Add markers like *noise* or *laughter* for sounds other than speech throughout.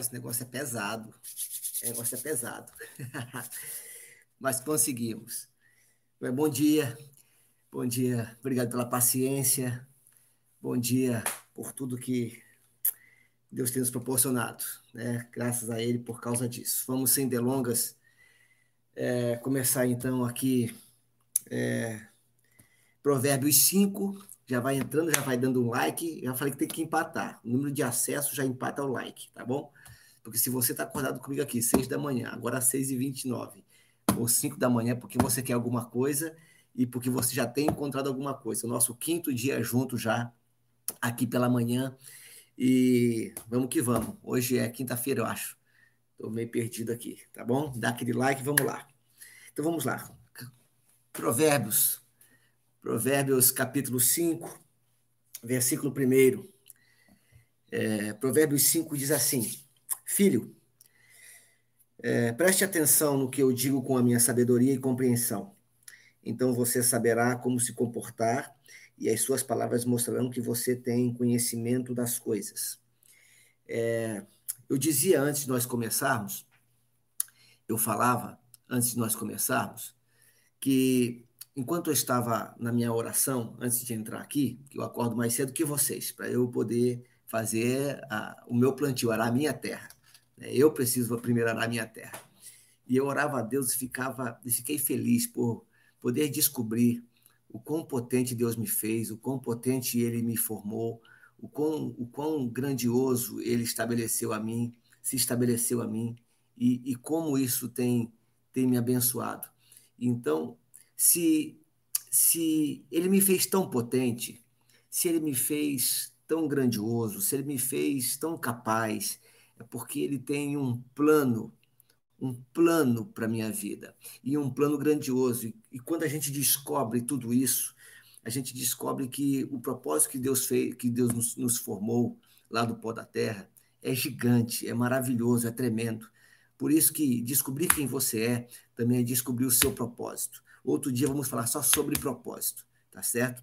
Rapaz, o negócio é pesado. O negócio é pesado. *laughs* Mas conseguimos. Bom dia. Bom dia. Obrigado pela paciência. Bom dia por tudo que Deus tem nos proporcionado. Né? Graças a Ele por causa disso. Vamos, sem delongas, é, começar então aqui. É, Provérbios 5, já vai entrando, já vai dando um like. Já falei que tem que empatar. O número de acesso já empata o like, tá bom? Porque se você está acordado comigo aqui, 6 da manhã, agora às 6h29, ou 5 da manhã, porque você quer alguma coisa e porque você já tem encontrado alguma coisa. O nosso quinto dia junto já, aqui pela manhã. E vamos que vamos. Hoje é quinta-feira, eu acho. Estou meio perdido aqui, tá bom? Dá aquele like, vamos lá. Então vamos lá. Provérbios. Provérbios capítulo 5, versículo 1. É, Provérbios 5 diz assim: Filho, é, preste atenção no que eu digo com a minha sabedoria e compreensão. Então você saberá como se comportar e as suas palavras mostrarão que você tem conhecimento das coisas. É, eu dizia antes de nós começarmos, eu falava antes de nós começarmos, que enquanto eu estava na minha oração, antes de entrar aqui, que eu acordo mais cedo que vocês, para eu poder fazer a, o meu plantio, arar a minha terra. Né? Eu preciso primeiro arar a minha terra. E eu orava a Deus e ficava, e fiquei feliz por poder descobrir o quão potente Deus me fez, o quão potente Ele me formou, o quão, o quão grandioso Ele estabeleceu a mim, se estabeleceu a mim, e, e como isso tem, tem me abençoado. Então, se, se Ele me fez tão potente, se Ele me fez tão grandioso, se Ele me fez tão capaz, é porque Ele tem um plano um plano para a minha vida e um plano grandioso. E, e, quando a gente descobre tudo isso, a gente descobre que o propósito que Deus fez, que Deus nos, nos formou lá do pó da terra, é gigante, é maravilhoso, é tremendo. Por isso que descobrir quem você é também é descobrir o seu propósito. Outro dia vamos falar só sobre propósito, tá certo?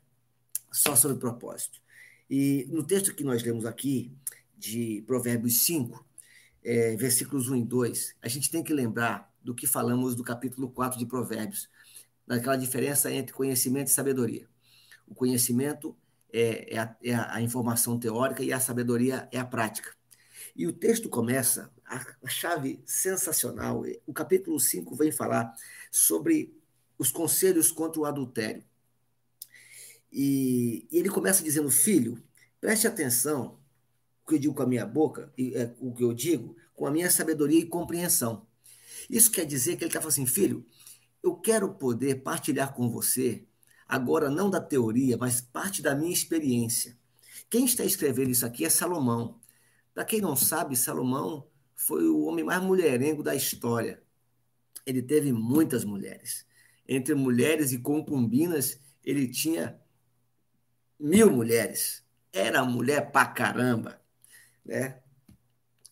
Só sobre propósito. E no texto que nós lemos aqui, de Provérbios 5, é, versículos 1 e 2, a gente tem que lembrar do que falamos do capítulo 4 de Provérbios, daquela diferença entre conhecimento e sabedoria. O conhecimento é, é, a, é a informação teórica e a sabedoria é a prática. E o texto começa, a, a chave sensacional, o capítulo 5 vem falar sobre os conselhos contra o adultério. E, e ele começa dizendo: Filho, preste atenção o que eu digo com a minha boca, e, é, o que eu digo, com a minha sabedoria e compreensão. Isso quer dizer que ele está falando assim, filho, eu quero poder partilhar com você, agora não da teoria, mas parte da minha experiência. Quem está escrevendo isso aqui é Salomão. Para quem não sabe, Salomão foi o homem mais mulherengo da história. Ele teve muitas mulheres. Entre mulheres e concubinas, ele tinha mil mulheres. Era mulher pra caramba né?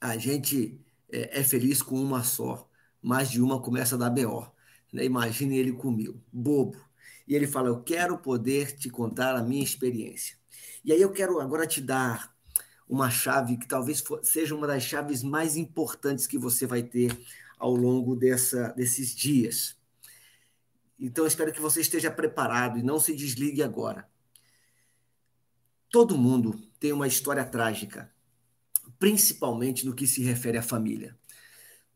A gente é, é feliz com uma só, mais de uma começa a dar BO. Né? Imagine ele com mil, bobo. E ele fala: Eu quero poder te contar a minha experiência. E aí eu quero agora te dar uma chave que talvez seja uma das chaves mais importantes que você vai ter ao longo dessa, desses dias. Então, espero que você esteja preparado e não se desligue agora. Todo mundo tem uma história trágica principalmente no que se refere à família.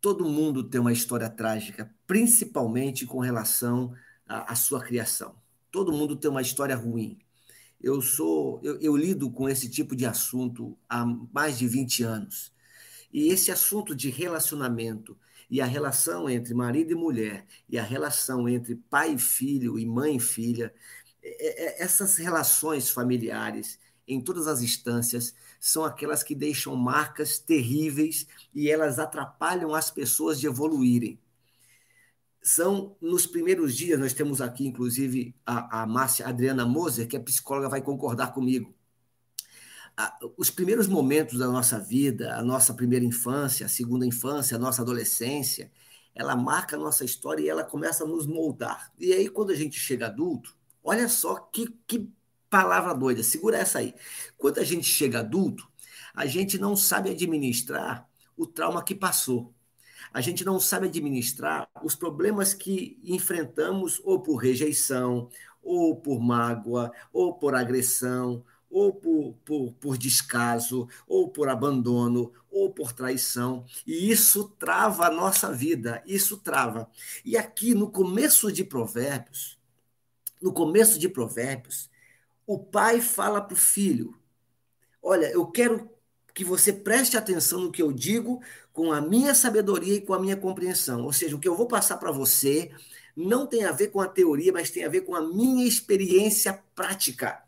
Todo mundo tem uma história trágica, principalmente com relação à, à sua criação. Todo mundo tem uma história ruim. Eu sou, eu, eu lido com esse tipo de assunto há mais de 20 anos. E esse assunto de relacionamento e a relação entre marido e mulher e a relação entre pai e filho e mãe e filha, é, é, essas relações familiares em todas as instâncias são aquelas que deixam marcas terríveis e elas atrapalham as pessoas de evoluírem. São nos primeiros dias, nós temos aqui, inclusive, a, a Márcia Adriana Moser, que é psicóloga, vai concordar comigo. Os primeiros momentos da nossa vida, a nossa primeira infância, a segunda infância, a nossa adolescência, ela marca a nossa história e ela começa a nos moldar. E aí, quando a gente chega adulto, olha só que, que palavra doida, segura essa aí. Quando a gente chega adulto, a gente não sabe administrar o trauma que passou. A gente não sabe administrar os problemas que enfrentamos ou por rejeição, ou por mágoa, ou por agressão, ou por, por, por descaso, ou por abandono, ou por traição. E isso trava a nossa vida, isso trava. E aqui no começo de Provérbios, no começo de Provérbios, o pai fala para o filho: Olha, eu quero que você preste atenção no que eu digo com a minha sabedoria e com a minha compreensão. Ou seja, o que eu vou passar para você não tem a ver com a teoria, mas tem a ver com a minha experiência prática.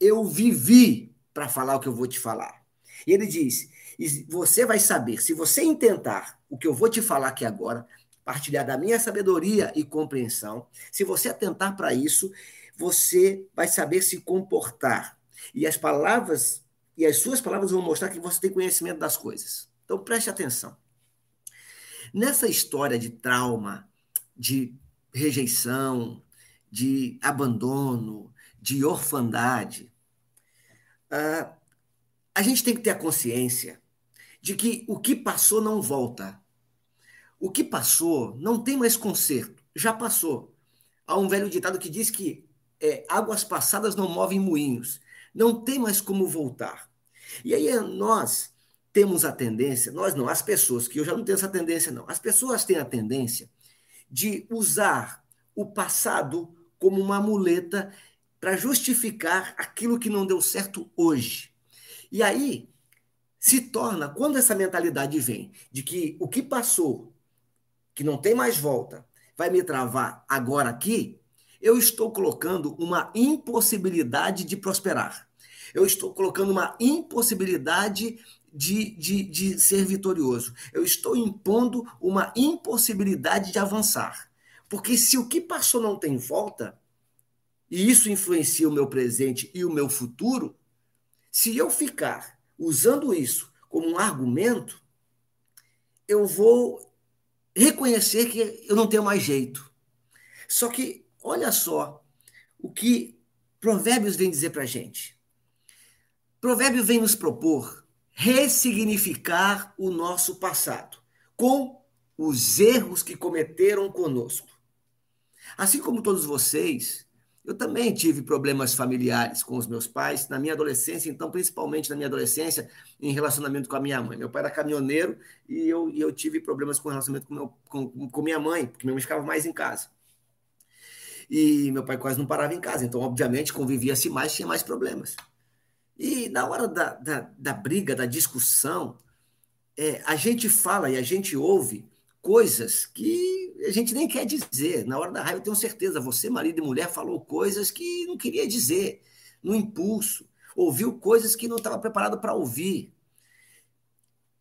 Eu vivi para falar o que eu vou te falar. E ele diz: você vai saber, se você intentar o que eu vou te falar aqui agora, partilhar da minha sabedoria e compreensão, se você atentar para isso, você vai saber se comportar. E as palavras, e as suas palavras vão mostrar que você tem conhecimento das coisas. Então preste atenção. Nessa história de trauma, de rejeição, de abandono, de orfandade, uh, a gente tem que ter a consciência de que o que passou não volta. O que passou não tem mais conserto, já passou. Há um velho ditado que diz que é, águas passadas não movem moinhos, não tem mais como voltar. E aí nós temos a tendência, nós não, as pessoas, que eu já não tenho essa tendência, não, as pessoas têm a tendência de usar o passado como uma muleta para justificar aquilo que não deu certo hoje. E aí se torna, quando essa mentalidade vem de que o que passou, que não tem mais volta, vai me travar agora aqui, eu estou colocando uma impossibilidade de prosperar. Eu estou colocando uma impossibilidade de, de, de ser vitorioso. Eu estou impondo uma impossibilidade de avançar. Porque se o que passou não tem volta, e isso influencia o meu presente e o meu futuro, se eu ficar usando isso como um argumento, eu vou reconhecer que eu não tenho mais jeito. Só que, olha só o que Provérbios vem dizer para gente. Provérbios vem nos propor ressignificar o nosso passado com os erros que cometeram conosco. Assim como todos vocês, eu também tive problemas familiares com os meus pais na minha adolescência, então, principalmente na minha adolescência, em relacionamento com a minha mãe. Meu pai era caminhoneiro e eu, e eu tive problemas com relacionamento com, meu, com, com minha mãe, porque minha mãe ficava mais em casa. E meu pai quase não parava em casa, então, obviamente, convivia-se mais, tinha mais problemas. E na hora da, da, da briga, da discussão, é, a gente fala e a gente ouve coisas que a gente nem quer dizer. Na hora da raiva, eu tenho certeza, você, marido e mulher, falou coisas que não queria dizer, no impulso, ouviu coisas que não estava preparado para ouvir.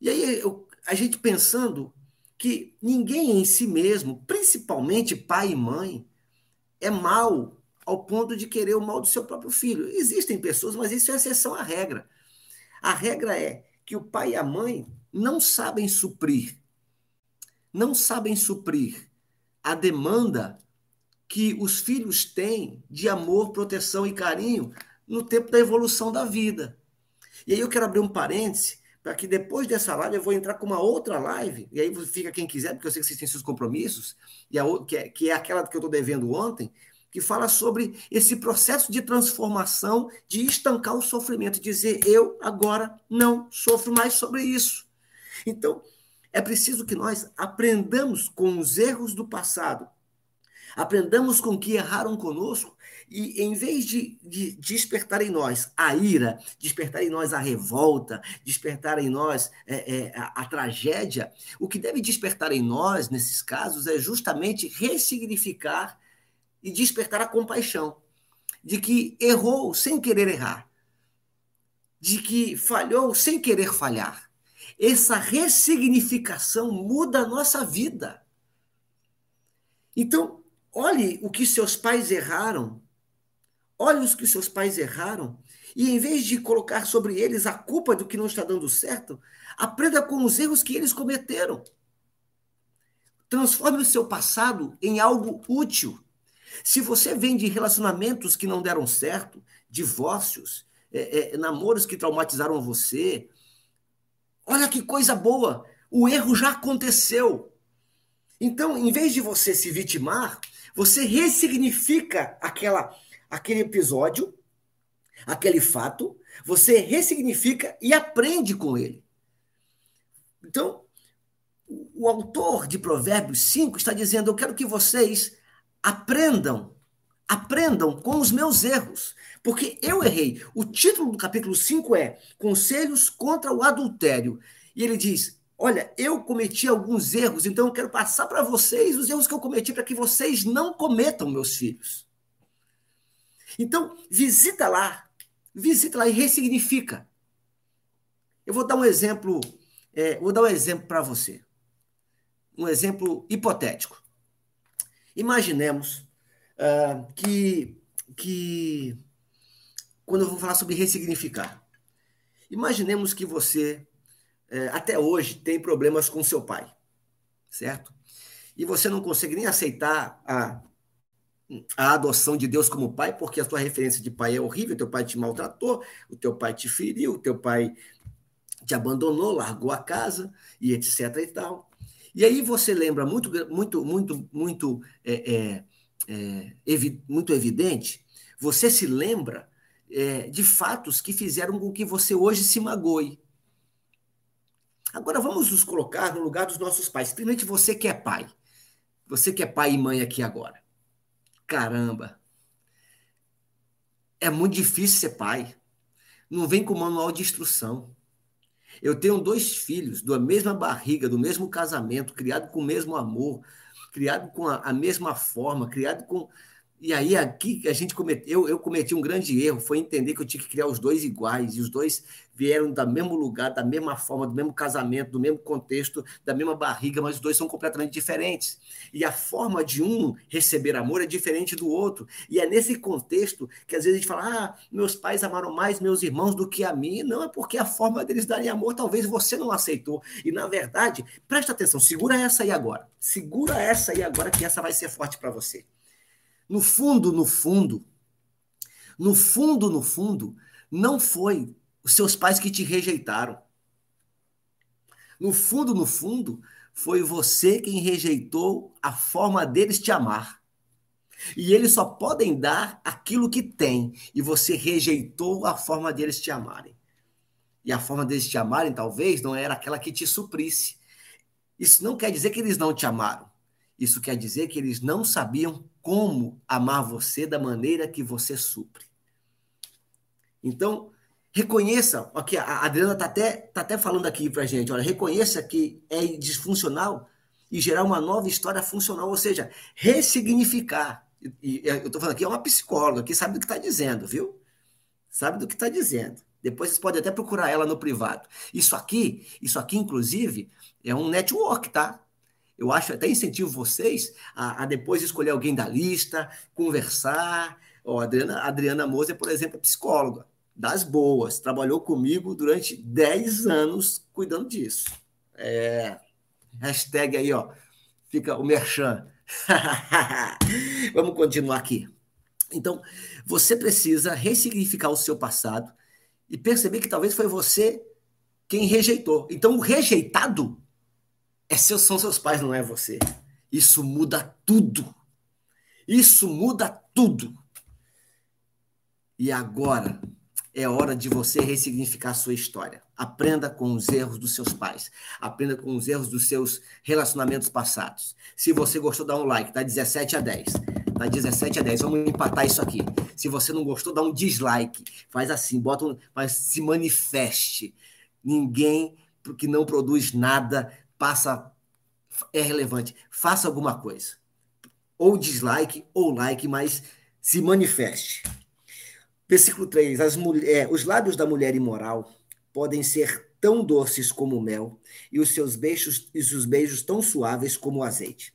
E aí eu, a gente pensando que ninguém em si mesmo, principalmente pai e mãe, é mal ao ponto de querer o mal do seu próprio filho. Existem pessoas, mas isso é exceção à regra. A regra é que o pai e a mãe não sabem suprir, não sabem suprir a demanda que os filhos têm de amor, proteção e carinho no tempo da evolução da vida. E aí eu quero abrir um parêntese para que depois dessa live eu vou entrar com uma outra live, e aí fica quem quiser, porque eu sei que vocês têm seus compromissos, e a, que, é, que é aquela que eu estou devendo ontem, que fala sobre esse processo de transformação, de estancar o sofrimento, dizer eu agora não sofro mais sobre isso. Então, é preciso que nós aprendamos com os erros do passado, aprendamos com que erraram conosco e em vez de, de, despertar em nós a ira, despertar em nós a revolta, despertar em nós é, é, a, a, tragédia, o que deve despertar em nós, nesses casos, é justamente ressignificar e despertar a compaixão de que errou sem querer errar, de que falhou sem querer falhar. Essa ressignificação muda a nossa vida. Então, olhe o que seus pais erraram, olhe os que seus pais erraram, e em vez de colocar sobre eles a culpa do que não está dando certo, aprenda com os erros que eles cometeram. Transforme o seu passado em algo útil se você vem de relacionamentos que não deram certo, divórcios, é, é, namoros que traumatizaram você, Olha que coisa boa! O erro já aconteceu. Então, em vez de você se vitimar, você ressignifica aquela, aquele episódio, aquele fato, você ressignifica e aprende com ele. Então, o autor de Provérbios 5 está dizendo: Eu quero que vocês aprendam, aprendam com os meus erros, porque eu errei. O título do capítulo 5 é Conselhos contra o Adultério. E ele diz: Olha, eu cometi alguns erros, então eu quero passar para vocês os erros que eu cometi para que vocês não cometam, meus filhos. Então, visita lá, visita lá e ressignifica. Eu vou dar um exemplo, é, vou dar um exemplo para você. Um exemplo hipotético. Imaginemos uh, que, que, quando eu vou falar sobre ressignificar, imaginemos que você é, até hoje tem problemas com seu pai, certo? E você não consegue nem aceitar a, a adoção de Deus como pai, porque a sua referência de pai é horrível, teu pai te maltratou, o teu pai te feriu, o teu pai te abandonou, largou a casa e etc e tal. E aí você lembra muito, muito, muito, muito, é, é, é, evi muito evidente, você se lembra é, de fatos que fizeram com que você hoje se magoe. Agora vamos nos colocar no lugar dos nossos pais, principalmente você que é pai. Você que é pai e mãe aqui agora. Caramba. É muito difícil ser pai. Não vem com manual de instrução. Eu tenho dois filhos da mesma barriga, do mesmo casamento, criado com o mesmo amor, criado com a, a mesma forma, criado com e aí aqui a gente cometeu, eu, cometi um grande erro, foi entender que eu tinha que criar os dois iguais, e os dois vieram do mesmo lugar, da mesma forma, do mesmo casamento, do mesmo contexto, da mesma barriga, mas os dois são completamente diferentes. E a forma de um receber amor é diferente do outro. E é nesse contexto que às vezes a gente fala: "Ah, meus pais amaram mais meus irmãos do que a mim". Não é porque a forma deles darem amor talvez você não aceitou. E na verdade, presta atenção, segura essa aí agora. Segura essa aí agora que essa vai ser forte para você. No fundo, no fundo, no fundo, no fundo, não foi os seus pais que te rejeitaram. No fundo, no fundo, foi você quem rejeitou a forma deles te amar. E eles só podem dar aquilo que têm, e você rejeitou a forma deles te amarem. E a forma deles te amarem talvez não era aquela que te suprisse. Isso não quer dizer que eles não te amaram. Isso quer dizer que eles não sabiam como amar você da maneira que você supre. Então, reconheça, aqui a Adriana está até, tá até falando aqui para gente, olha, reconheça que é disfuncional e gerar uma nova história funcional, ou seja, ressignificar. E, eu estou falando aqui, é uma psicóloga que sabe do que está dizendo, viu? Sabe do que está dizendo. Depois vocês podem até procurar ela no privado. Isso aqui, isso aqui, inclusive, é um network, tá? Eu acho até incentivo vocês a, a depois escolher alguém da lista, conversar. Ó, Adriana, Adriana Moser, por exemplo, é psicóloga das boas, trabalhou comigo durante 10 anos cuidando disso. É, hashtag aí, ó, fica o merchan. *laughs* Vamos continuar aqui. Então, você precisa ressignificar o seu passado e perceber que talvez foi você quem rejeitou. Então, o rejeitado é seu, são seus pais, não é você. Isso muda tudo. Isso muda tudo. E agora é hora de você ressignificar a sua história. Aprenda com os erros dos seus pais. Aprenda com os erros dos seus relacionamentos passados. Se você gostou, dá um like. Tá 17 a 10. Tá 17 a 10. Vamos empatar isso aqui. Se você não gostou, dá um dislike. Faz assim, bota um, mas se manifeste. Ninguém que não produz nada passa é relevante. Faça alguma coisa. Ou dislike ou like, mas se manifeste. Versículo 3: As é, os lábios da mulher imoral podem ser tão doces como mel, e os seus beijos e os beijos tão suaves como o azeite.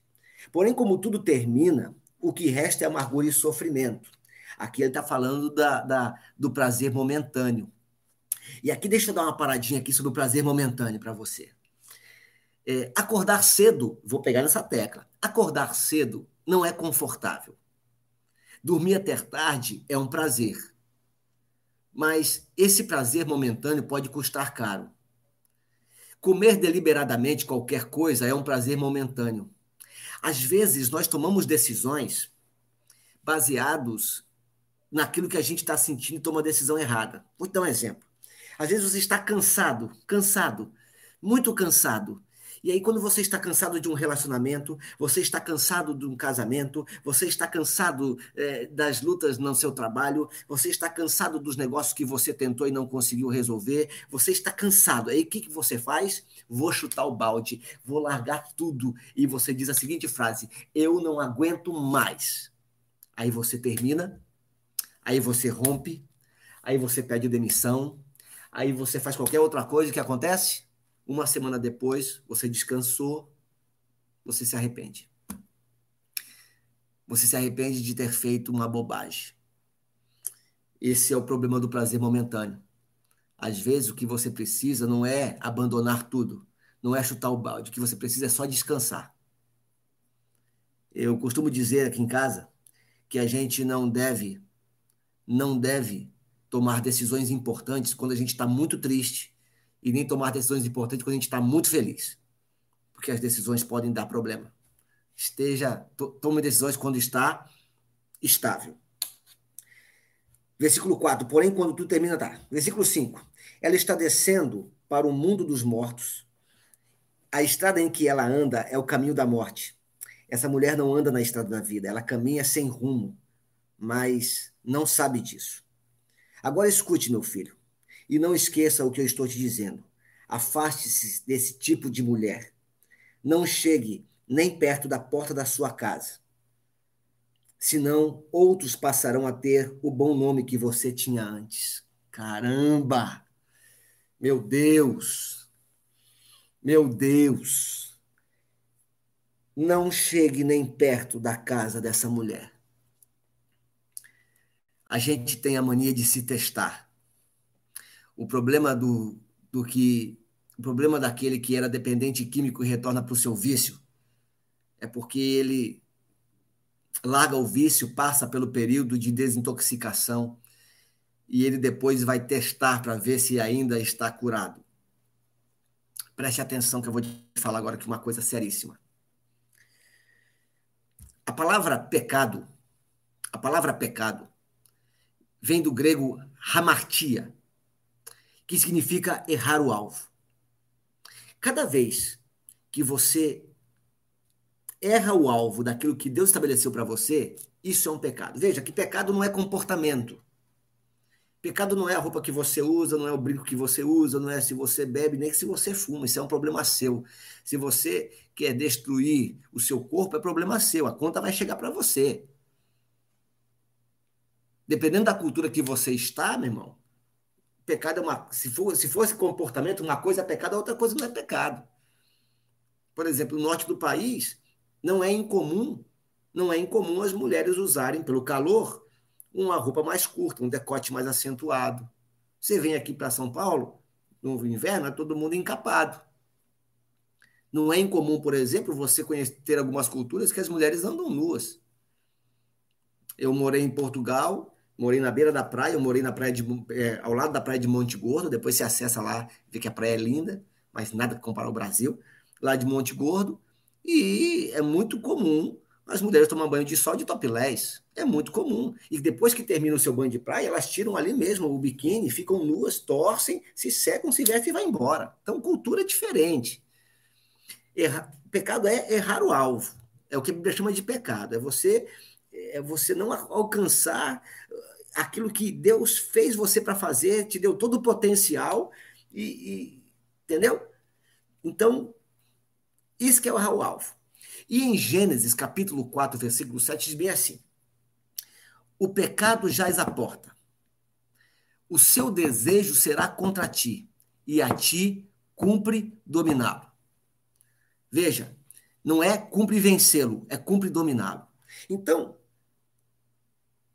Porém, como tudo termina, o que resta é amargura e sofrimento. Aqui ele está falando da, da, do prazer momentâneo. E aqui deixa eu dar uma paradinha aqui sobre o prazer momentâneo para você. É, acordar cedo, vou pegar nessa tecla. Acordar cedo não é confortável. Dormir até tarde é um prazer. Mas esse prazer momentâneo pode custar caro. Comer deliberadamente qualquer coisa é um prazer momentâneo. Às vezes, nós tomamos decisões baseados naquilo que a gente está sentindo e toma a decisão errada. Vou te dar um exemplo. Às vezes você está cansado, cansado, muito cansado, e aí, quando você está cansado de um relacionamento, você está cansado de um casamento, você está cansado é, das lutas no seu trabalho, você está cansado dos negócios que você tentou e não conseguiu resolver, você está cansado. Aí, o que, que você faz? Vou chutar o balde, vou largar tudo. E você diz a seguinte frase: Eu não aguento mais. Aí você termina, aí você rompe, aí você pede demissão, aí você faz qualquer outra coisa, que acontece? Uma semana depois, você descansou, você se arrepende. Você se arrepende de ter feito uma bobagem. Esse é o problema do prazer momentâneo. Às vezes, o que você precisa não é abandonar tudo, não é chutar o balde. O que você precisa é só descansar. Eu costumo dizer aqui em casa que a gente não deve, não deve tomar decisões importantes quando a gente está muito triste e nem tomar decisões importantes quando a gente está muito feliz, porque as decisões podem dar problema. Esteja, tome decisões quando está estável. Versículo 4, porém, quando tu termina, tá. Versículo 5, ela está descendo para o mundo dos mortos. A estrada em que ela anda é o caminho da morte. Essa mulher não anda na estrada da vida, ela caminha sem rumo, mas não sabe disso. Agora escute, meu filho. E não esqueça o que eu estou te dizendo. Afaste-se desse tipo de mulher. Não chegue nem perto da porta da sua casa. Senão outros passarão a ter o bom nome que você tinha antes. Caramba! Meu Deus! Meu Deus! Não chegue nem perto da casa dessa mulher. A gente tem a mania de se testar o problema do, do que o problema daquele que era dependente químico e retorna para o seu vício é porque ele larga o vício, passa pelo período de desintoxicação e ele depois vai testar para ver se ainda está curado. Preste atenção que eu vou te falar agora que uma coisa seríssima. A palavra pecado, a palavra pecado vem do grego hamartia, que significa errar o alvo. Cada vez que você erra o alvo daquilo que Deus estabeleceu para você, isso é um pecado. Veja que pecado não é comportamento. Pecado não é a roupa que você usa, não é o brinco que você usa, não é se você bebe, nem se você fuma. Isso é um problema seu. Se você quer destruir o seu corpo, é problema seu. A conta vai chegar para você. Dependendo da cultura que você está, meu irmão, Pecado é uma. Se, for, se fosse comportamento, uma coisa é pecado, a outra coisa não é pecado. Por exemplo, no norte do país, não é incomum, não é incomum as mulheres usarem, pelo calor, uma roupa mais curta, um decote mais acentuado. Você vem aqui para São Paulo, no inverno, é todo mundo encapado. Não é incomum, por exemplo, você conhecer, ter algumas culturas que as mulheres andam nuas. Eu morei em Portugal, morei na beira da praia, eu morei na praia de, é, ao lado da praia de Monte Gordo, depois você acessa lá, vê que a praia é linda, mas nada que comparar ao Brasil, lá de Monte Gordo, e é muito comum as mulheres tomar banho de sol de topless, é muito comum, e depois que termina o seu banho de praia, elas tiram ali mesmo o biquíni, ficam nuas, torcem, se secam, se vestem e vai embora. Então, cultura é diferente. Erra... Pecado é errar o alvo, é o que a Bíblia chama de pecado, é você é você não alcançar aquilo que Deus fez você para fazer, te deu todo o potencial, e, e, entendeu? Então, isso que é o alvo. E em Gênesis, capítulo 4, versículo 7, diz bem assim: O pecado jaz à porta. O seu desejo será contra ti, e a ti cumpre dominá-lo. Veja, não é cumpre vencê-lo, é cumpre dominá-lo. Então,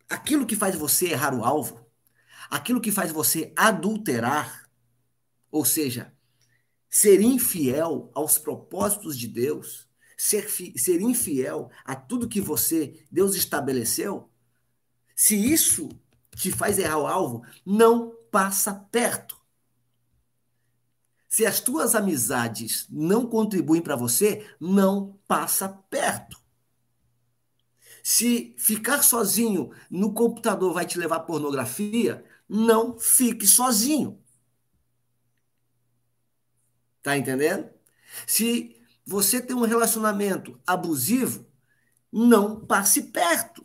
aquilo que faz você errar o alvo, aquilo que faz você adulterar, ou seja, ser infiel aos propósitos de Deus, ser, ser infiel a tudo que você, Deus estabeleceu, se isso te faz errar o alvo, não passa perto. Se as tuas amizades não contribuem para você, não passa perto. Se ficar sozinho no computador vai te levar à pornografia, não fique sozinho. Tá entendendo? Se você tem um relacionamento abusivo, não passe perto.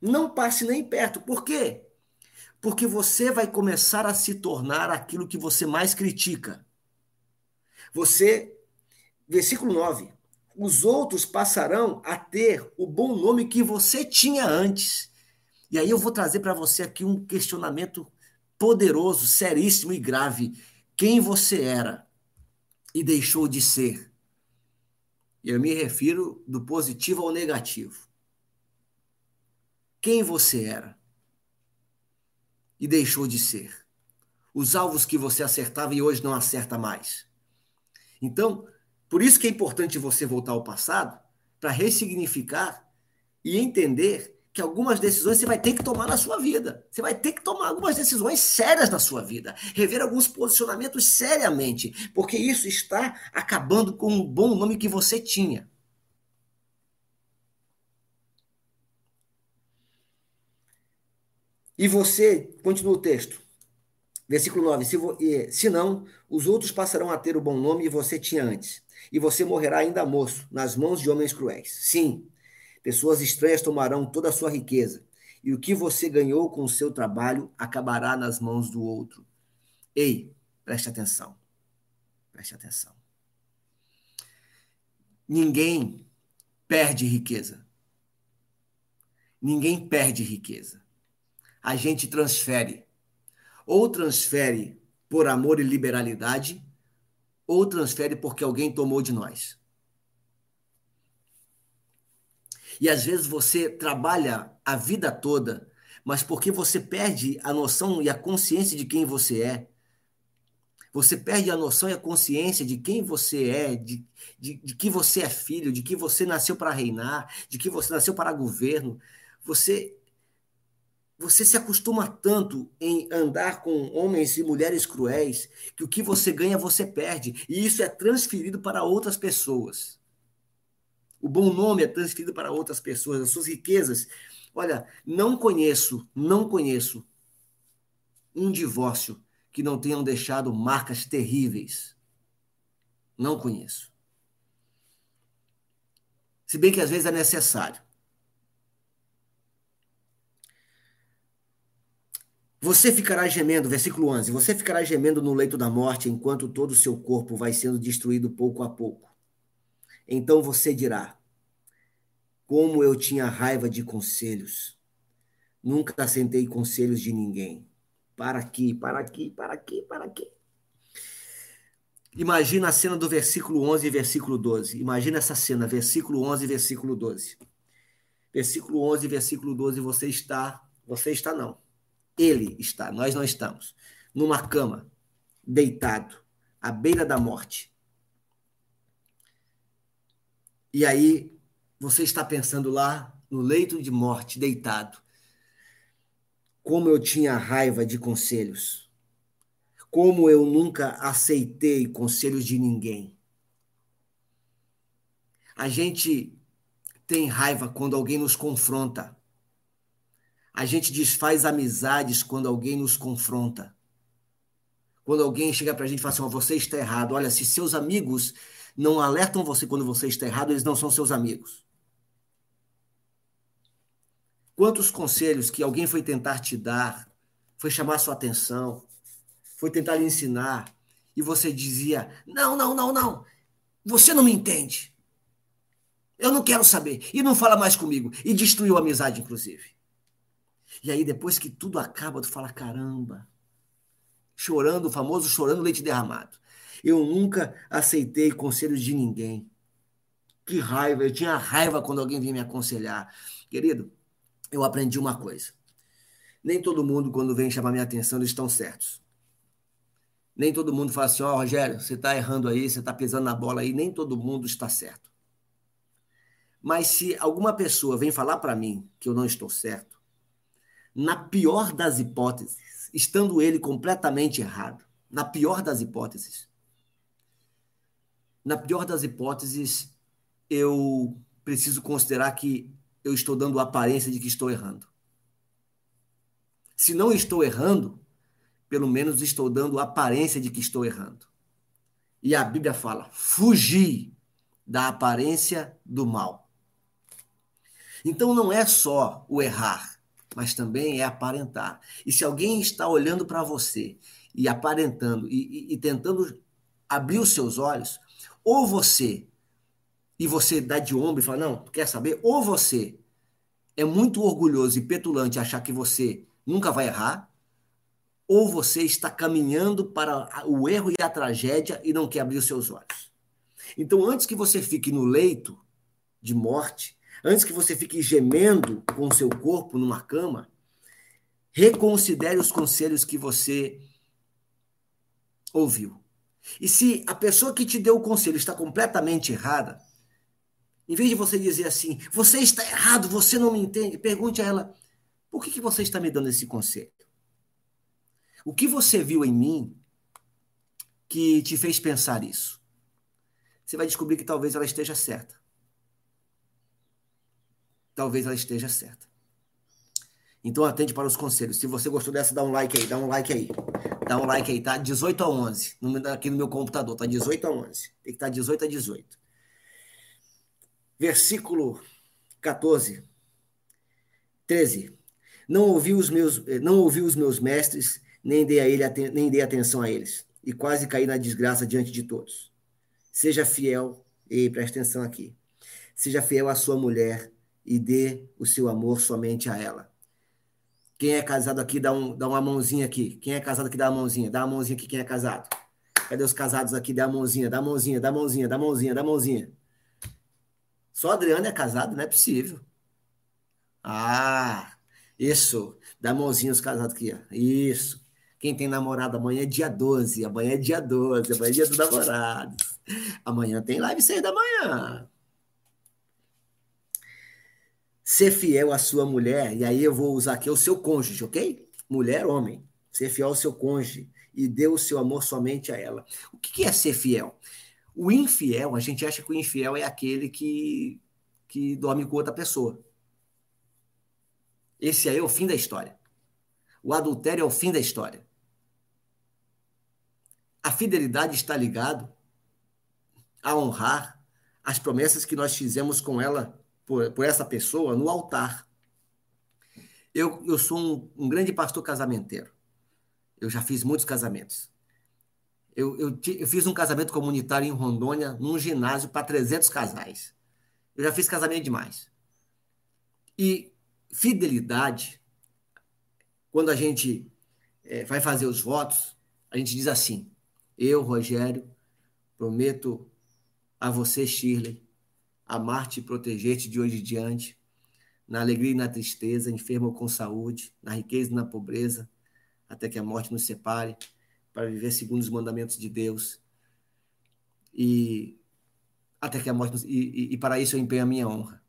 Não passe nem perto. Por quê? Porque você vai começar a se tornar aquilo que você mais critica. Você, versículo 9: os outros passarão a ter o bom nome que você tinha antes. E aí eu vou trazer para você aqui um questionamento poderoso, seríssimo e grave. Quem você era e deixou de ser? Eu me refiro do positivo ao negativo. Quem você era e deixou de ser? Os alvos que você acertava e hoje não acerta mais. Então, por isso que é importante você voltar ao passado para ressignificar e entender que algumas decisões você vai ter que tomar na sua vida. Você vai ter que tomar algumas decisões sérias na sua vida, rever alguns posicionamentos seriamente, porque isso está acabando com o bom nome que você tinha. E você, continua o texto, versículo 9: se, se não, os outros passarão a ter o bom nome que você tinha antes e você morrerá ainda moço, nas mãos de homens cruéis. Sim, pessoas estranhas tomarão toda a sua riqueza, e o que você ganhou com o seu trabalho acabará nas mãos do outro. Ei, preste atenção. Preste atenção. Ninguém perde riqueza. Ninguém perde riqueza. A gente transfere. Ou transfere por amor e liberalidade, ou transfere porque alguém tomou de nós. E às vezes você trabalha a vida toda, mas porque você perde a noção e a consciência de quem você é. Você perde a noção e a consciência de quem você é, de, de, de que você é filho, de que você nasceu para reinar, de que você nasceu para governo. Você você se acostuma tanto em andar com homens e mulheres cruéis que o que você ganha você perde. E isso é transferido para outras pessoas. O bom nome é transferido para outras pessoas, as suas riquezas. Olha, não conheço, não conheço um divórcio que não tenham deixado marcas terríveis. Não conheço. Se bem que às vezes é necessário. Você ficará gemendo, versículo 11: Você ficará gemendo no leito da morte enquanto todo o seu corpo vai sendo destruído pouco a pouco. Então você dirá: Como eu tinha raiva de conselhos. Nunca assentei conselhos de ninguém. Para aqui, para aqui, para aqui, para aqui. Imagina a cena do versículo 11 e versículo 12. Imagina essa cena, versículo 11 e versículo 12. Versículo 11 e versículo 12, você está, você está não ele está, nós não estamos, numa cama, deitado, à beira da morte. E aí você está pensando lá no leito de morte, deitado. Como eu tinha raiva de conselhos. Como eu nunca aceitei conselhos de ninguém. A gente tem raiva quando alguém nos confronta. A gente desfaz amizades quando alguém nos confronta. Quando alguém chega para a gente e fala assim: oh, você está errado. Olha, se seus amigos não alertam você quando você está errado, eles não são seus amigos. Quantos conselhos que alguém foi tentar te dar, foi chamar sua atenção, foi tentar lhe ensinar, e você dizia: não, não, não, não, você não me entende. Eu não quero saber. E não fala mais comigo. E destruiu a amizade, inclusive. E aí, depois que tudo acaba, tu fala: caramba, chorando, o famoso chorando leite derramado. Eu nunca aceitei conselhos de ninguém. Que raiva, eu tinha raiva quando alguém vinha me aconselhar. Querido, eu aprendi uma coisa. Nem todo mundo, quando vem chamar minha atenção, eles estão certos. Nem todo mundo fala assim: Ó, oh, Rogério, você está errando aí, você está pisando na bola aí. Nem todo mundo está certo. Mas se alguma pessoa vem falar para mim que eu não estou certo, na pior das hipóteses, estando ele completamente errado, na pior das hipóteses, na pior das hipóteses, eu preciso considerar que eu estou dando a aparência de que estou errando. Se não estou errando, pelo menos estou dando a aparência de que estou errando. E a Bíblia fala: fugir da aparência do mal. Então não é só o errar, mas também é aparentar. E se alguém está olhando para você e aparentando e, e, e tentando abrir os seus olhos, ou você e você dá de ombro e fala, não, quer saber? Ou você é muito orgulhoso e petulante achar que você nunca vai errar, ou você está caminhando para o erro e a tragédia e não quer abrir os seus olhos. Então, antes que você fique no leito de morte, antes que você fique gemendo com o seu corpo numa cama, reconsidere os conselhos que você ouviu. E se a pessoa que te deu o conselho está completamente errada, em vez de você dizer assim, você está errado, você não me entende, pergunte a ela, por que, que você está me dando esse conselho? O que você viu em mim que te fez pensar isso? Você vai descobrir que talvez ela esteja certa. Talvez ela esteja certa. Então atende para os conselhos. Se você gostou dessa, dá um like aí, dá um like aí. Dá um like aí, tá? 18 a 11. Aqui no meu computador, tá 18 a 11. Tem que estar 18 a 18 versículo 14, 13. Não ouvi os meus, eh, não ouvi os meus mestres, nem dei a ele nem dei atenção a eles, e quase caí na desgraça diante de todos. Seja fiel, e preste atenção aqui. Seja fiel à sua mulher e dê o seu amor somente a ela. Quem é casado aqui, dá, um, dá uma mãozinha aqui. Quem é casado aqui, dá uma mãozinha. Dá uma mãozinha aqui, quem é casado. Cadê os casados aqui? Dá a mãozinha, dá a mãozinha, dá a mãozinha, dá a mãozinha, dá a mãozinha. Só Adriano é casado? Não é possível. Ah, isso. Dá mãozinha os casados aqui, ó. Isso. Quem tem namorado amanhã é dia 12. Amanhã é dia 12. Amanhã é dia dos namorados. Amanhã tem live 6 da manhã. Ser fiel à sua mulher, e aí eu vou usar aqui o seu cônjuge, ok? Mulher, homem. Ser fiel ao seu cônjuge e dê o seu amor somente a ela. O que é ser fiel? O infiel, a gente acha que o infiel é aquele que, que dorme com outra pessoa. Esse aí é o fim da história. O adultério é o fim da história. A fidelidade está ligado a honrar as promessas que nós fizemos com ela, por, por essa pessoa, no altar. Eu, eu sou um, um grande pastor casamenteiro. Eu já fiz muitos casamentos. Eu, eu, eu, fiz um casamento comunitário em Rondônia, num ginásio para 300 casais. Eu já fiz casamento demais. E fidelidade, quando a gente é, vai fazer os votos, a gente diz assim: Eu, Rogério, prometo a você, Shirley, amar-te e proteger-te de hoje em diante, na alegria e na tristeza, enfermo ou com saúde, na riqueza e na pobreza, até que a morte nos separe para viver segundo os mandamentos de Deus. E até que a morte. E, e, e para isso eu empenho a minha honra.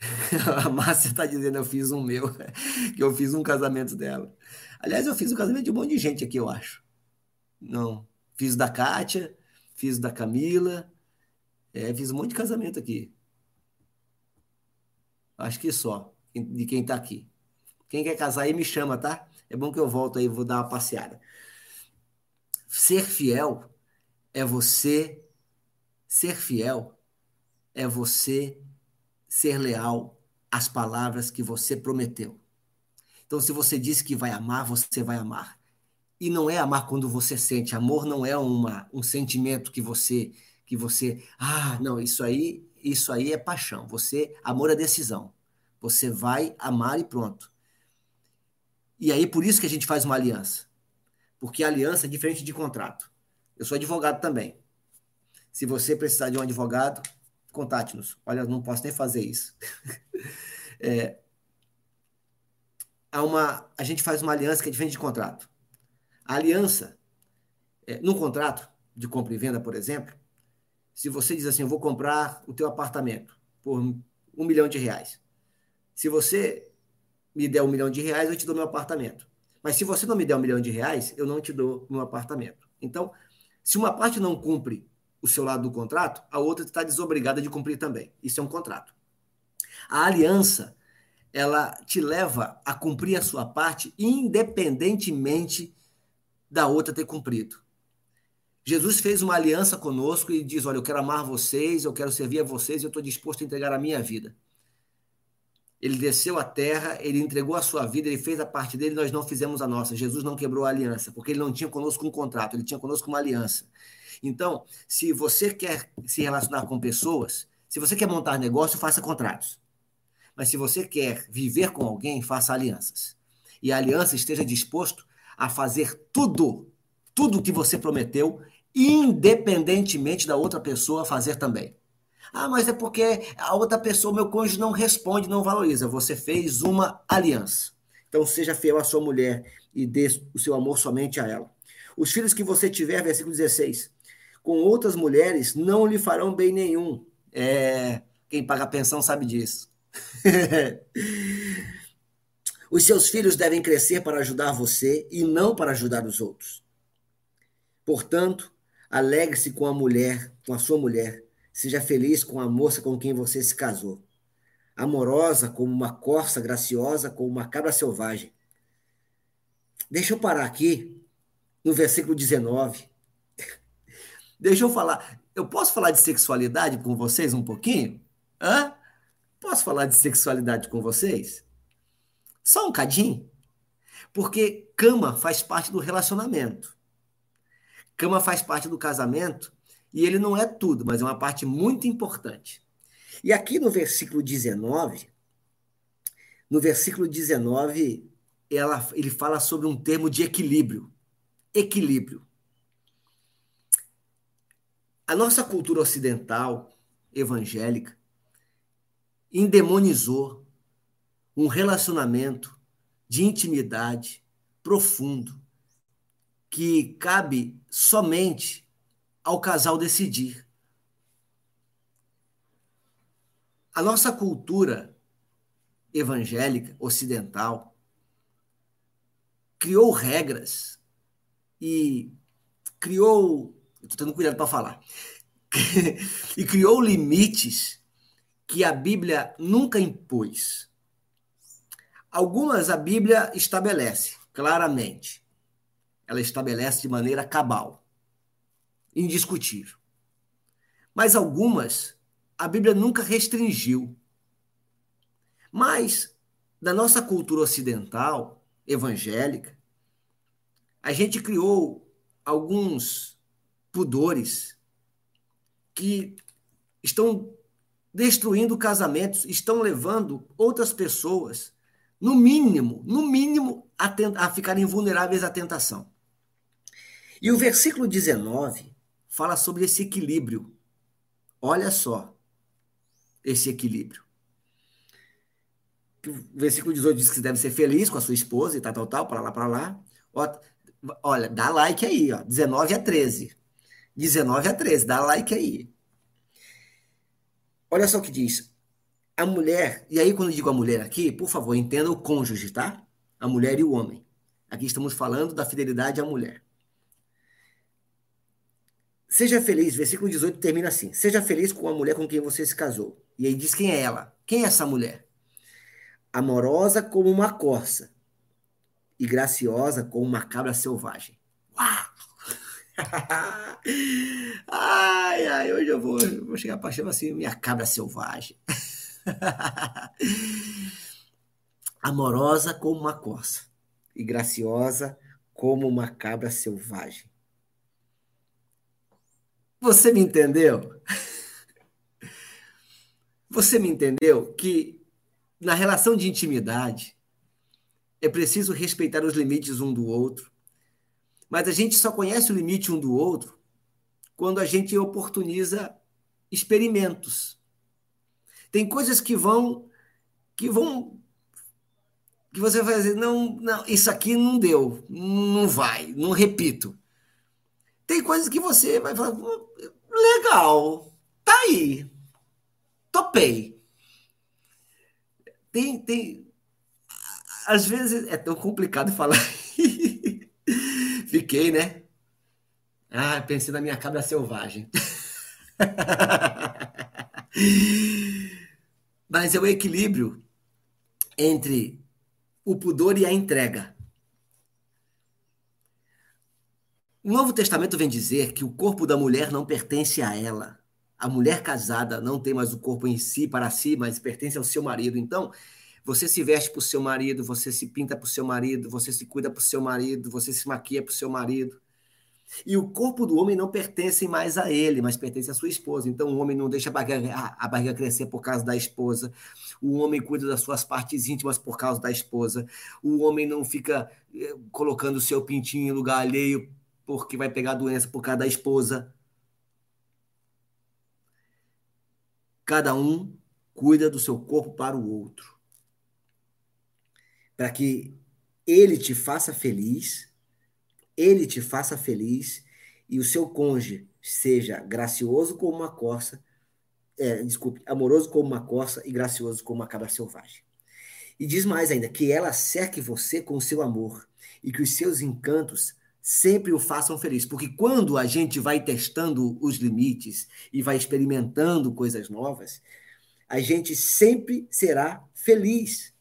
*laughs* a Márcia está dizendo, eu fiz um meu, *laughs* que eu fiz um casamento dela. Aliás, eu fiz um casamento de um monte de gente aqui, eu acho. Não. Fiz da Kátia, fiz da Camila, é, fiz um monte de casamento aqui. Acho que só, de quem está aqui. Quem quer casar aí me chama, tá? É bom que eu volto aí, vou dar uma passeada. Ser fiel é você ser fiel é você ser leal às palavras que você prometeu. Então, se você disse que vai amar, você vai amar. E não é amar quando você sente. Amor não é uma, um sentimento que você que você, ah, não, isso aí, isso aí é paixão. Você, amor é decisão. Você vai amar e pronto. E aí por isso que a gente faz uma aliança. Porque aliança é diferente de contrato. Eu sou advogado também. Se você precisar de um advogado, contate-nos. Olha, não posso nem fazer isso. *laughs* é, há uma, a gente faz uma aliança que é diferente de contrato. A aliança, é, num contrato de compra e venda, por exemplo, se você diz assim, eu vou comprar o teu apartamento por um milhão de reais. Se você me der um milhão de reais, eu te dou meu apartamento. Mas se você não me der um milhão de reais, eu não te dou meu apartamento. Então, se uma parte não cumpre o seu lado do contrato, a outra está desobrigada de cumprir também. Isso é um contrato. A aliança, ela te leva a cumprir a sua parte independentemente da outra ter cumprido. Jesus fez uma aliança conosco e diz: Olha, eu quero amar vocês, eu quero servir a vocês, eu estou disposto a entregar a minha vida. Ele desceu à terra, ele entregou a sua vida, ele fez a parte dele, nós não fizemos a nossa. Jesus não quebrou a aliança, porque ele não tinha conosco um contrato, ele tinha conosco uma aliança. Então, se você quer se relacionar com pessoas, se você quer montar negócio, faça contratos. Mas se você quer viver com alguém, faça alianças. E a aliança esteja disposto a fazer tudo, tudo que você prometeu, independentemente da outra pessoa fazer também. Ah, mas é porque a outra pessoa, meu cônjuge, não responde, não valoriza. Você fez uma aliança. Então, seja fiel à sua mulher e dê o seu amor somente a ela. Os filhos que você tiver, versículo 16, com outras mulheres não lhe farão bem nenhum. É, quem paga pensão sabe disso. *laughs* os seus filhos devem crescer para ajudar você e não para ajudar os outros. Portanto, alegre-se com a mulher, com a sua mulher, Seja feliz com a moça com quem você se casou. Amorosa como uma corça, graciosa como uma cabra selvagem. Deixa eu parar aqui no versículo 19. *laughs* Deixa eu falar. Eu posso falar de sexualidade com vocês um pouquinho? Hã? Posso falar de sexualidade com vocês? Só um cadinho? Porque cama faz parte do relacionamento. Cama faz parte do casamento e ele não é tudo, mas é uma parte muito importante. E aqui no versículo 19, no versículo 19, ela, ele fala sobre um termo de equilíbrio. Equilíbrio. A nossa cultura ocidental, evangélica, endemonizou um relacionamento de intimidade profundo que cabe somente ao casal decidir. A nossa cultura evangélica, ocidental, criou regras e criou. Estou tendo cuidado para falar. *laughs* e criou limites que a Bíblia nunca impôs. Algumas a Bíblia estabelece claramente. Ela estabelece de maneira cabal indiscutível. Mas algumas a Bíblia nunca restringiu. Mas, na nossa cultura ocidental, evangélica, a gente criou alguns pudores que estão destruindo casamentos, estão levando outras pessoas, no mínimo, no mínimo, a, a ficarem vulneráveis à tentação. E o versículo 19 fala sobre esse equilíbrio. Olha só esse equilíbrio. O versículo 18 diz que você deve ser feliz com a sua esposa e tal, tal, tal, para lá, para lá. Olha, dá like aí, ó. 19 a 13. 19 a 13, dá like aí. Olha só o que diz. A mulher, e aí quando eu digo a mulher aqui, por favor, entenda o cônjuge, tá? A mulher e o homem. Aqui estamos falando da fidelidade à mulher. Seja feliz, versículo 18 termina assim: Seja feliz com a mulher com quem você se casou. E aí diz quem é ela. Quem é essa mulher? Amorosa como uma corça e graciosa como uma cabra selvagem. Uau! *laughs* ai, ai, hoje eu vou, vou chegar para chamar assim, minha cabra selvagem. *laughs* Amorosa como uma corça e graciosa como uma cabra selvagem. Você me entendeu? Você me entendeu que na relação de intimidade é preciso respeitar os limites um do outro, mas a gente só conhece o limite um do outro quando a gente oportuniza experimentos. Tem coisas que vão que vão que você vai dizer, não, não, isso aqui não deu, não vai, não repito. Tem coisas que você vai falar, legal, tá aí, topei. Tem, tem, às vezes é tão complicado falar *laughs* Fiquei, né? Ah, pensei na minha cabra selvagem. *laughs* Mas é o equilíbrio entre o pudor e a entrega. O Novo Testamento vem dizer que o corpo da mulher não pertence a ela. A mulher casada não tem mais o corpo em si, para si, mas pertence ao seu marido. Então, você se veste para o seu marido, você se pinta para o seu marido, você se cuida para o seu marido, você se maquia para o seu marido. E o corpo do homem não pertence mais a ele, mas pertence à sua esposa. Então o homem não deixa a barriga, a barriga crescer por causa da esposa. O homem cuida das suas partes íntimas por causa da esposa. O homem não fica eh, colocando o seu pintinho em lugar alheio porque vai pegar doença por causa da esposa. Cada um cuida do seu corpo para o outro. Para que ele te faça feliz ele te faça feliz e o seu cônjuge seja gracioso como uma corça, é, desculpe, amoroso como uma corça e gracioso como uma cabra selvagem. E diz mais ainda, que ela cerque você com seu amor e que os seus encantos sempre o façam feliz. Porque quando a gente vai testando os limites e vai experimentando coisas novas, a gente sempre será feliz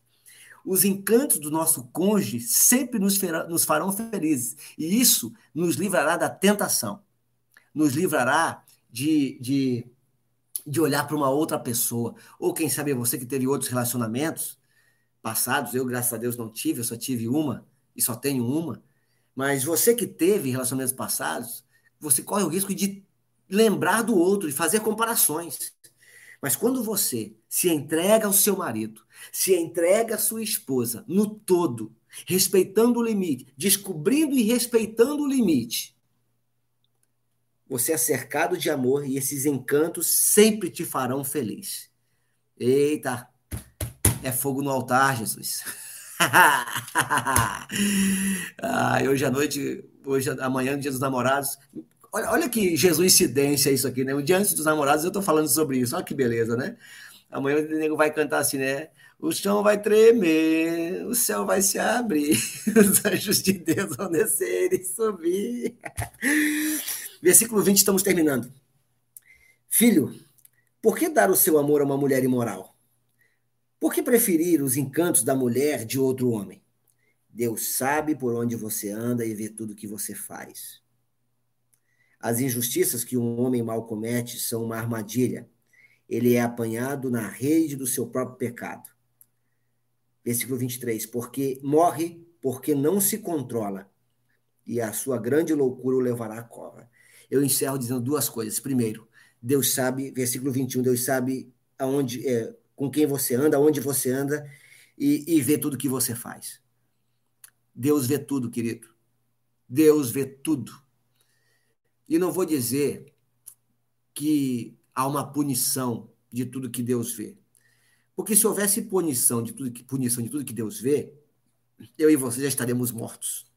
os encantos do nosso cônjuge sempre nos, nos farão felizes. E isso nos livrará da tentação, nos livrará de, de, de olhar para uma outra pessoa. Ou quem sabe você que teve outros relacionamentos passados, eu, graças a Deus, não tive, eu só tive uma e só tenho uma. Mas você que teve relacionamentos passados, você corre o risco de lembrar do outro e fazer comparações. Mas quando você se entrega ao seu marido, se entrega à sua esposa no todo, respeitando o limite, descobrindo e respeitando o limite, você é cercado de amor e esses encantos sempre te farão feliz. Eita, é fogo no altar, Jesus. *laughs* ah, hoje à noite, hoje amanhã, dia dos namorados, Olha, olha que Jesuicidência isso aqui, né? O dia antes dos namorados eu estou falando sobre isso. Olha que beleza, né? Amanhã o nego vai cantar assim, né? O chão vai tremer, o céu vai se abrir, *laughs* os anjos de Deus vão descer e subir. Versículo 20, estamos terminando. Filho, por que dar o seu amor a uma mulher imoral? Por que preferir os encantos da mulher de outro homem? Deus sabe por onde você anda e vê tudo que você faz. As injustiças que um homem mal comete são uma armadilha. Ele é apanhado na rede do seu próprio pecado. Versículo 23. Porque morre porque não se controla, e a sua grande loucura o levará à cova. Eu encerro dizendo duas coisas. Primeiro, Deus sabe, versículo 21, Deus sabe aonde, é, com quem você anda, aonde você anda e, e vê tudo que você faz. Deus vê tudo, querido. Deus vê tudo. E não vou dizer que há uma punição de tudo que Deus vê. Porque se houvesse punição de tudo que, punição de tudo que Deus vê, eu e você já estaremos mortos.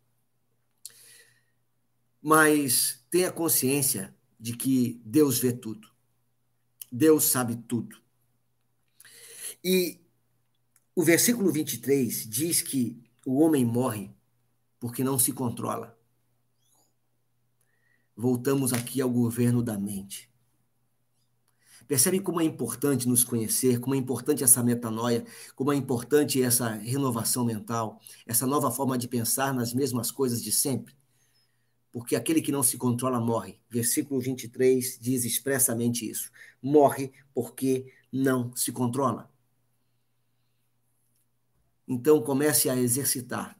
Mas tenha consciência de que Deus vê tudo. Deus sabe tudo. E o versículo 23 diz que o homem morre porque não se controla voltamos aqui ao governo da mente. Percebe como é importante nos conhecer, como é importante essa metanoia, como é importante essa renovação mental, essa nova forma de pensar nas mesmas coisas de sempre? Porque aquele que não se controla morre. Versículo 23 diz expressamente isso. Morre porque não se controla. Então comece a exercitar.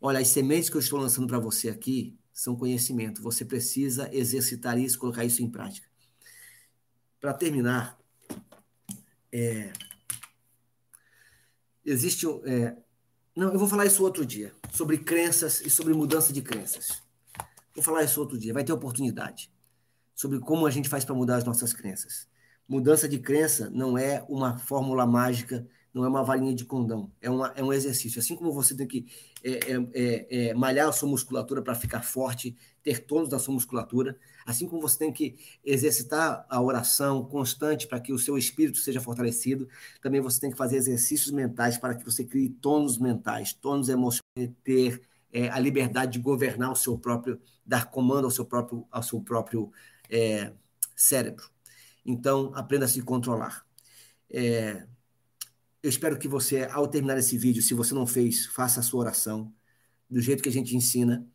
Olha, as sementes que eu estou lançando para você aqui, são conhecimento. Você precisa exercitar isso, colocar isso em prática. Para terminar, é, existe. É, não, eu vou falar isso outro dia, sobre crenças e sobre mudança de crenças. Vou falar isso outro dia, vai ter oportunidade. Sobre como a gente faz para mudar as nossas crenças. Mudança de crença não é uma fórmula mágica não é uma varinha de condão, é, uma, é um exercício. Assim como você tem que é, é, é, é malhar a sua musculatura para ficar forte, ter tônus da sua musculatura, assim como você tem que exercitar a oração constante para que o seu espírito seja fortalecido, também você tem que fazer exercícios mentais para que você crie tônus mentais, tônus emocionais, ter é, a liberdade de governar o seu próprio, dar comando ao seu próprio, ao seu próprio é, cérebro. Então, aprenda a se controlar. É, eu espero que você, ao terminar esse vídeo, se você não fez, faça a sua oração, do jeito que a gente ensina.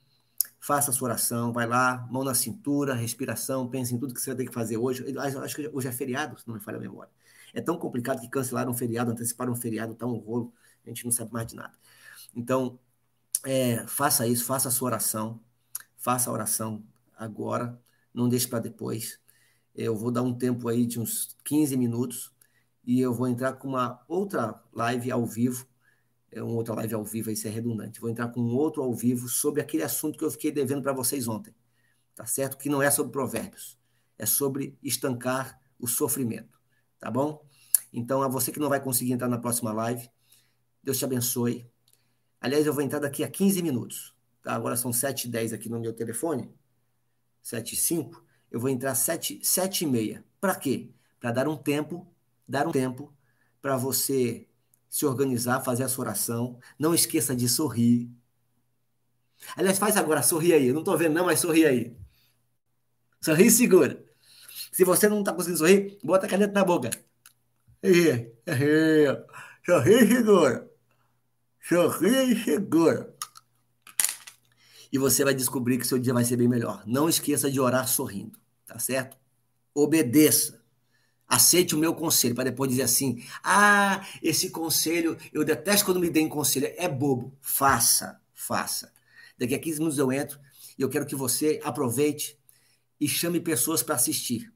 Faça a sua oração, vai lá, mão na cintura, respiração, pense em tudo que você vai ter que fazer hoje. Acho que hoje é feriado, se não me falha a memória. É tão complicado que cancelaram um feriado, anteciparam um feriado, tá um rolo, a gente não sabe mais de nada. Então, é, faça isso, faça a sua oração, faça a oração agora, não deixe para depois. Eu vou dar um tempo aí de uns 15 minutos e eu vou entrar com uma outra live ao vivo. É uma outra live ao vivo, isso é redundante. Vou entrar com um outro ao vivo sobre aquele assunto que eu fiquei devendo para vocês ontem. Tá certo? Que não é sobre provérbios. É sobre estancar o sofrimento. Tá bom? Então, a você que não vai conseguir entrar na próxima live, Deus te abençoe. Aliás, eu vou entrar daqui a 15 minutos. Tá? Agora são 7h10 aqui no meu telefone. 7 e 5 eu vou entrar sete, sete e meia. Para quê? Para dar um tempo, dar um tempo para você se organizar, fazer a sua oração. Não esqueça de sorrir. Aliás, faz agora, sorri aí. Eu não estou vendo não, mas sorri aí. Sorri e segura. Se você não está conseguindo sorrir, bota a caneta na boca. Sorri e segura. Sorri e segura e você vai descobrir que seu dia vai ser bem melhor. Não esqueça de orar sorrindo, tá certo? Obedeça. Aceite o meu conselho, para depois dizer assim: ah, esse conselho, eu detesto quando me deem conselho. É bobo. Faça, faça. Daqui a 15 minutos eu entro e eu quero que você aproveite e chame pessoas para assistir.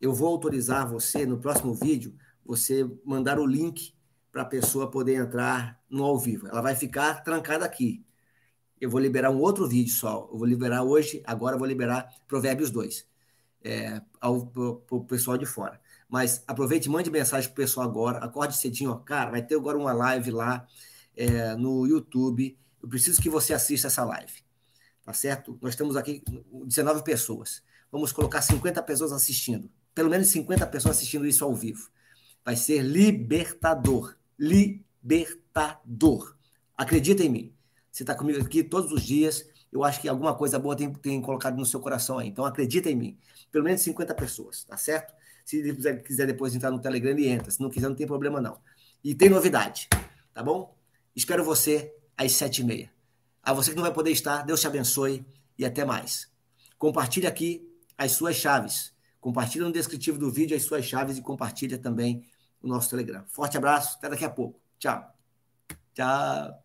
Eu vou autorizar você, no próximo vídeo, você mandar o link para a pessoa poder entrar no ao vivo. Ela vai ficar trancada aqui eu vou liberar um outro vídeo só. Eu vou liberar hoje, agora eu vou liberar Provérbios 2 é, ao pro, pessoal de fora. Mas aproveite, mande mensagem pro pessoal agora, acorde cedinho, ó, cara, vai ter agora uma live lá é, no YouTube. Eu preciso que você assista essa live. Tá certo? Nós temos aqui 19 pessoas. Vamos colocar 50 pessoas assistindo. Pelo menos 50 pessoas assistindo isso ao vivo. Vai ser libertador. Libertador. Acredita em mim. Você está comigo aqui todos os dias. Eu acho que alguma coisa boa tem, tem colocado no seu coração aí. Então acredita em mim. Pelo menos 50 pessoas, tá certo? Se quiser, depois entrar no Telegram, ele entra. Se não quiser, não tem problema não. E tem novidade, tá bom? Espero você às sete e meia. A você que não vai poder estar, Deus te abençoe e até mais. Compartilhe aqui as suas chaves. Compartilha no descritivo do vídeo as suas chaves e compartilha também o nosso Telegram. Forte abraço, até daqui a pouco. Tchau. Tchau.